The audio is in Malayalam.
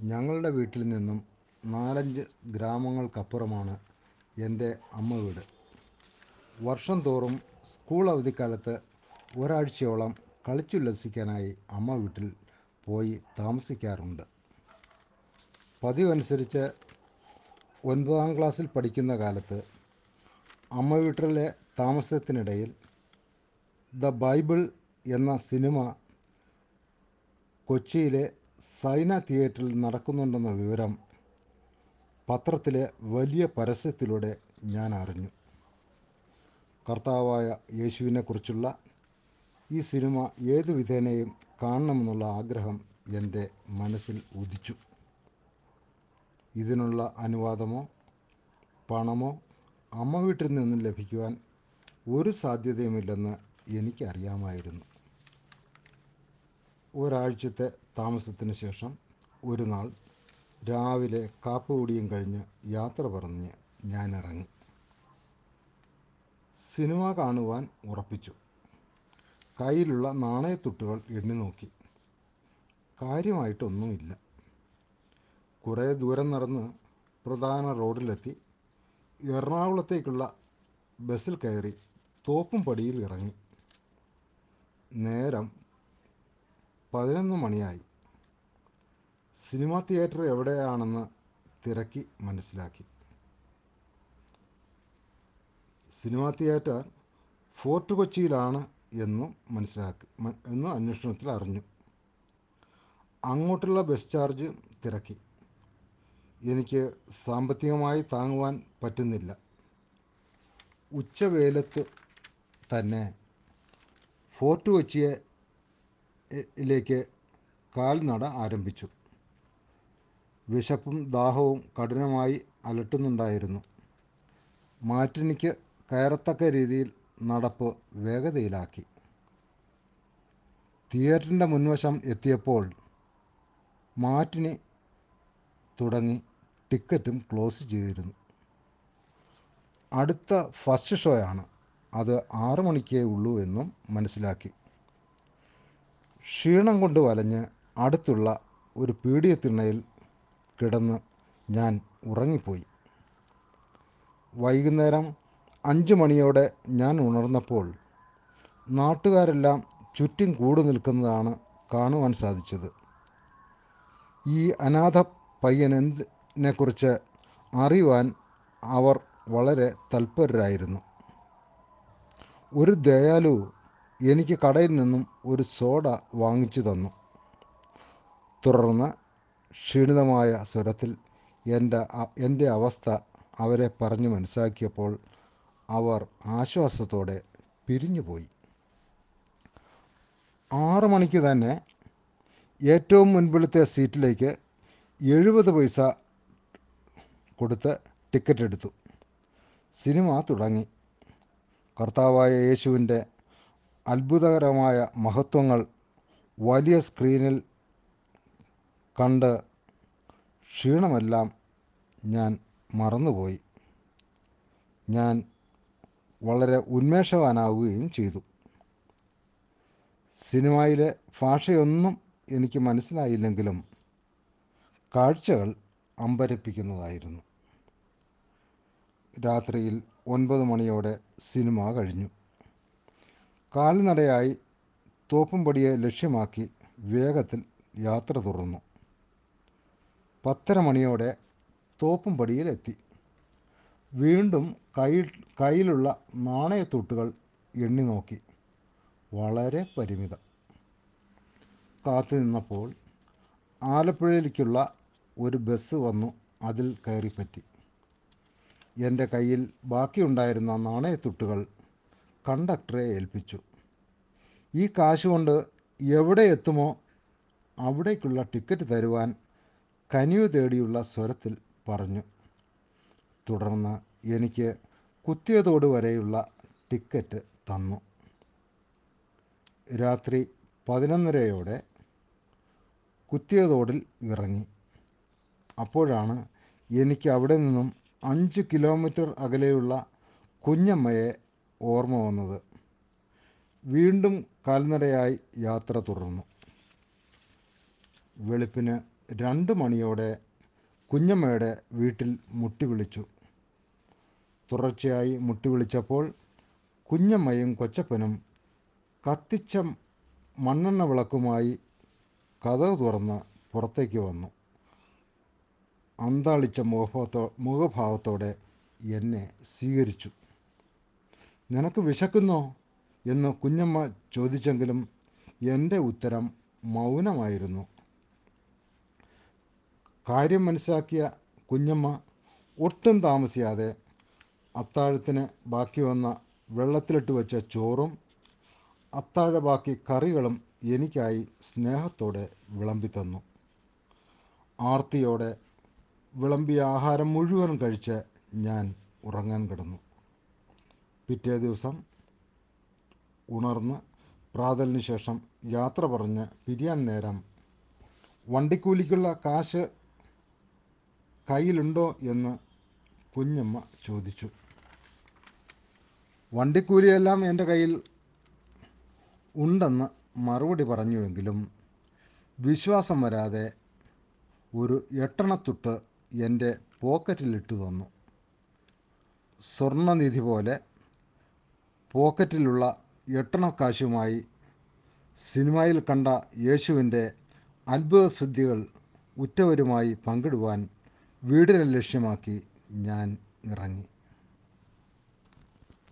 ഞങ്ങളുടെ വീട്ടിൽ നിന്നും നാലഞ്ച് ഗ്രാമങ്ങൾക്കപ്പുറമാണ് എന്റെ അമ്മ വീട്. വർഷം തോറും സ്കൂൾ അവധിക്കാലത്ത് ഒരാഴ്ചയോളം കളിച്ചുല്ലസിക്കാനായി അമ്മ വീട്ടിൽ പോയി താമസിക്കാറുണ്ട്. പതിവനുസരിച്ച് ഒൻപതാം ക്ലാസ്സിൽ പഠിക്കുന്ന കാലത്ത് അമ്മ വീട്ടിലെ താമസത്തിനിടയിൽ ദ ബൈബിൾ എന്ന സിനിമ കൊച്ചിയിലെ സൈന തിയേറ്ററിൽ നടക്കുന്നുണ്ടെന്ന വിവരം പത്രത്തിലെ വലിയ പരസ്യത്തിലൂടെ ഞാൻ അറിഞ്ഞു. കർത്താവായ യേശുവിനെക്കുറിച്ചുള്ള ഈ സിനിമ ഏതു വിധേനയും കാണണമെന്നുള്ള ആഗ്രഹം എന്റെ മനസ്സിൽ ഉദിച്ചു. ഇതിനുള്ള അനുവാദമോ പണമോ അമ്മ വീട്ടിൽ നിന്നും ലഭിക്കുവാൻ ഒരു സാധ്യതയുമില്ലെന്ന് എനിക്കറിയാമായിരുന്നു. ഒരാഴ്ചത്തെ താമസത്തിന് ശേഷം ഒരു നാൾ രാവിലെ കാപ്പുകൂടിയും കഴിഞ്ഞ് യാത്ര പറഞ്ഞ് ഞാൻ ഇറങ്ങി സിനിമ കാണുവാൻ ഉറപ്പിച്ചു. കയ്യിലുള്ള നാണയത്തുട്ടുകൾ എണ്ണി നോക്കി. കാര്യമായിട്ടൊന്നുമില്ല. കുറേ ദൂരം നടന്ന് പ്രധാന റോഡിലെത്തി. എറണാകുളത്തേക്കുള്ള ബസ്സിൽ കയറി തോപ്പും പടിയിൽ ഇറങ്ങി. നേരം പതിനൊന്ന് മണിയായി. സിനിമ തിയേറ്റർ എവിടെയാണെന്ന് തിരക്കി മനസ്സിലാക്കി. സിനിമ തിയേറ്റർ ഫോർട്ട് കൊച്ചിയിലാണ് എന്നും മനസ്സിലാക്കി എന്നും അന്വേഷണത്തിൽ അറിഞ്ഞു. അങ്ങോട്ടുള്ള ബസ് ചാർജ് തിരക്കി. എനിക്ക് സാമ്പത്തികമായി താങ്ങുവാൻ പറ്റുന്നില്ല. ഉച്ചവേലത്ത് തന്നെ ഫോർട്ട് കൊച്ചിയെ എ- ലേക്ക് കാൽനട ആരംഭിച്ചു. വിശപ്പും ദാഹവും കഠിനമായി അലട്ടുന്നുണ്ടായിരുന്നു. മാറ്റിനിക്ക് കയറത്തക്ക രീതിയിൽ നടപ്പ് വേഗതയിലാക്കി. തിയേറ്ററിന്റെ മുൻവശം എത്തിയപ്പോൾ മാറ്റിനി തുടങ്ങി ടിക്കറ്റും ക്ലോസ് ചെയ്തിരുന്നു. അടുത്ത ഫസ്റ്റ് ഷോയാണ്. അത് ആറു മണിക്കേ ഉള്ളൂ എന്നും മനസ്സിലാക്കി. ക്ഷീണം കൊണ്ട് വലഞ്ഞ് അടുത്തുള്ള ഒരു പീഡിയത്തിണ്ണയിൽ കിടന്ന് ഞാൻ ഉറങ്ങിപ്പോയി. വൈകുന്നേരം അഞ്ച് മണിയോടെ ഞാൻ ഉണർന്നപ്പോൾ നാട്ടുകാരെല്ലാം ചുറ്റും കൂടി നിൽക്കുന്നതാണ് കാണുവാൻ സാധിച്ചത്. ഈ അനാഥ പയ്യനെന്തിനെക്കുറിച്ച് അറിയുവാൻ അവർ വളരെ തൽപരരായിരുന്നു. ഒരു ദയാലു എനിക്ക് കടയിൽ നിന്നും ഒരു സോഡ വാങ്ങിച്ചു തന്നു. തുടർന്ന് ക്ഷീണിതമായ സ്വരത്തിൽ എന്റെ എന്റെ അവസ്ഥ അവരെ പറഞ്ഞു മനസ്സിലാക്കിയപ്പോൾ അവർ ആശ്വാസത്തോടെ പിരിഞ്ഞുപോയി. ആറു മണിക്ക് തന്നെ ഏറ്റവും മുൻപിലത്തെ സീറ്റിലേക്ക് എഴുപത് പൈസ കൊടുത്ത് ടിക്കറ്റ് എടുത്തു. സിനിമ തുടങ്ങി. കർത്താവായ യേശുവിന്റെ അത്ഭുതകരമായ മഹത്വങ്ങൾ വലിയ സ്ക്രീനിൽ കണ്ട് ക്ഷീണമെല്ലാം ഞാൻ മറന്നുപോയി. ഞാൻ വളരെ ഉന്മേഷവാനാവുകയും ചെയ്തു. സിനിമയിലെ ഭാഷയൊന്നും എനിക്ക് മനസ്സിലായില്ലെങ്കിലും കാഴ്ചകൾ അമ്പരപ്പിക്കുന്നതായിരുന്നു. രാത്രിയിൽ ഒൻപത് മണിയോടെ സിനിമ കഴിഞ്ഞു. കാൽനടയായി തോപ്പുംപടിയെ ലക്ഷ്യമാക്കി വേഗത്തിൽ യാത്ര തുടർന്നു. പത്തര മണിയോടെ തോപ്പുംപടിയിലെത്തി. വീണ്ടും കയ്യിൽ കയ്യിലുള്ള നാണയത്തുട്ടുകൾ എണ്ണി നോക്കി. വളരെ പരിമിതം. കാത്തു നിന്നപ്പോൾ ആലപ്പുഴയിലേക്കുള്ള ഒരു ബസ് വന്നു അതിൽ കയറിപ്പറ്റി. എന്റെ കയ്യിൽ ബാക്കിയുണ്ടായിരുന്ന നാണയത്തുട്ടുകൾ കണ്ടക്ടറെ ഏൽപ്പിച്ചു. ഈ കാശ് കൊണ്ട് എവിടെ എത്തുമോ അവിടേക്കുള്ള ടിക്കറ്റ് തരുവാൻ കനിവ് തേടിയുള്ള സ്വരത്തിൽ പറഞ്ഞു. തുടർന്ന് എനിക്ക് കുത്തിയതോട് വരെയുള്ള ടിക്കറ്റ് തന്നു. രാത്രി പതിനൊന്നരയോടെ കുത്തിയതോടിൽ ഇറങ്ങി. അപ്പോഴാണ് എനിക്ക് അവിടെ നിന്നും അഞ്ച് കിലോമീറ്റർ അകലെയുള്ള കുഞ്ഞമ്മയെ ഓർമ്മ വന്നത്. വീണ്ടും കാൽനടയായി യാത്ര തുടർന്നു. വെളുപ്പിന് രണ്ട് മണിയോടെ കുഞ്ഞമ്മയുടെ വീട്ടിൽ മുട്ടി വിളിച്ചു. തുടർച്ചയായി മുട്ടി വിളിച്ചപ്പോൾ കുഞ്ഞമ്മയും കൊച്ചപ്പനും കത്തിച്ച മണ്ണെണ്ണ വിളക്കുമായി കഥക് തുറന്ന് പുറത്തേക്ക് വന്നു. അന്താളിച്ച മുഖഭാവത്തോ മുഖഭാവത്തോടെ എന്നെ സ്വീകരിച്ചു. നിനക്ക് വിശക്കുന്നോ? എന്ന് കുഞ്ഞമ്മ ചോദിച്ചെങ്കിലും എന്റെ ഉത്തരം മൗനമായിരുന്നു. കാര്യം മനസ്സിലാക്കിയ കുഞ്ഞമ്മ ഒട്ടും താമസിയാതെ അത്താഴത്തിന് ബാക്കി വന്ന വെള്ളത്തിലിട്ട് വെച്ച ചോറും അത്താഴ ബാക്കി കറികളും എനിക്കായി സ്നേഹത്തോടെ വിളമ്പിത്തന്നു ആർത്തിയോടെ വിളമ്പിയ ആഹാരം മുഴുവൻ കഴിച്ച് ഞാൻ ഉറങ്ങാൻ കിടന്നു. പിറ്റേ ദിവസം ഉണർന്ന് പ്രാതലിന് ശേഷം യാത്ര പറഞ്ഞ് പിരിയാൻ നേരം വണ്ടിക്കൂലിക്കുള്ള കാശ് കയ്യിലുണ്ടോ എന്ന് കുഞ്ഞമ്മ ചോദിച്ചു. വണ്ടിക്കൂലിയെല്ലാം എന്റെ കയ്യിൽ ഉണ്ടെന്ന് മറുപടി പറഞ്ഞുവെങ്കിലും വിശ്വാസം വരാതെ ഒരു എട്ടണത്തുട്ട് എന്റെ പോക്കറ്റിലിട്ട് തന്നു. സ്വർണനിധി പോലെ പോക്കറ്റിലുള്ള എട്ടണക്കാശുമായി സിനിമയിൽ കണ്ട യേശുവിന്റെ അത്ഭുത സിദ്ധികൾ ഉറ്റവരുമായി പങ്കിടുവാൻ വീടിനെ ലക്ഷ്യമാക്കി ഞാൻ ഇറങ്ങി.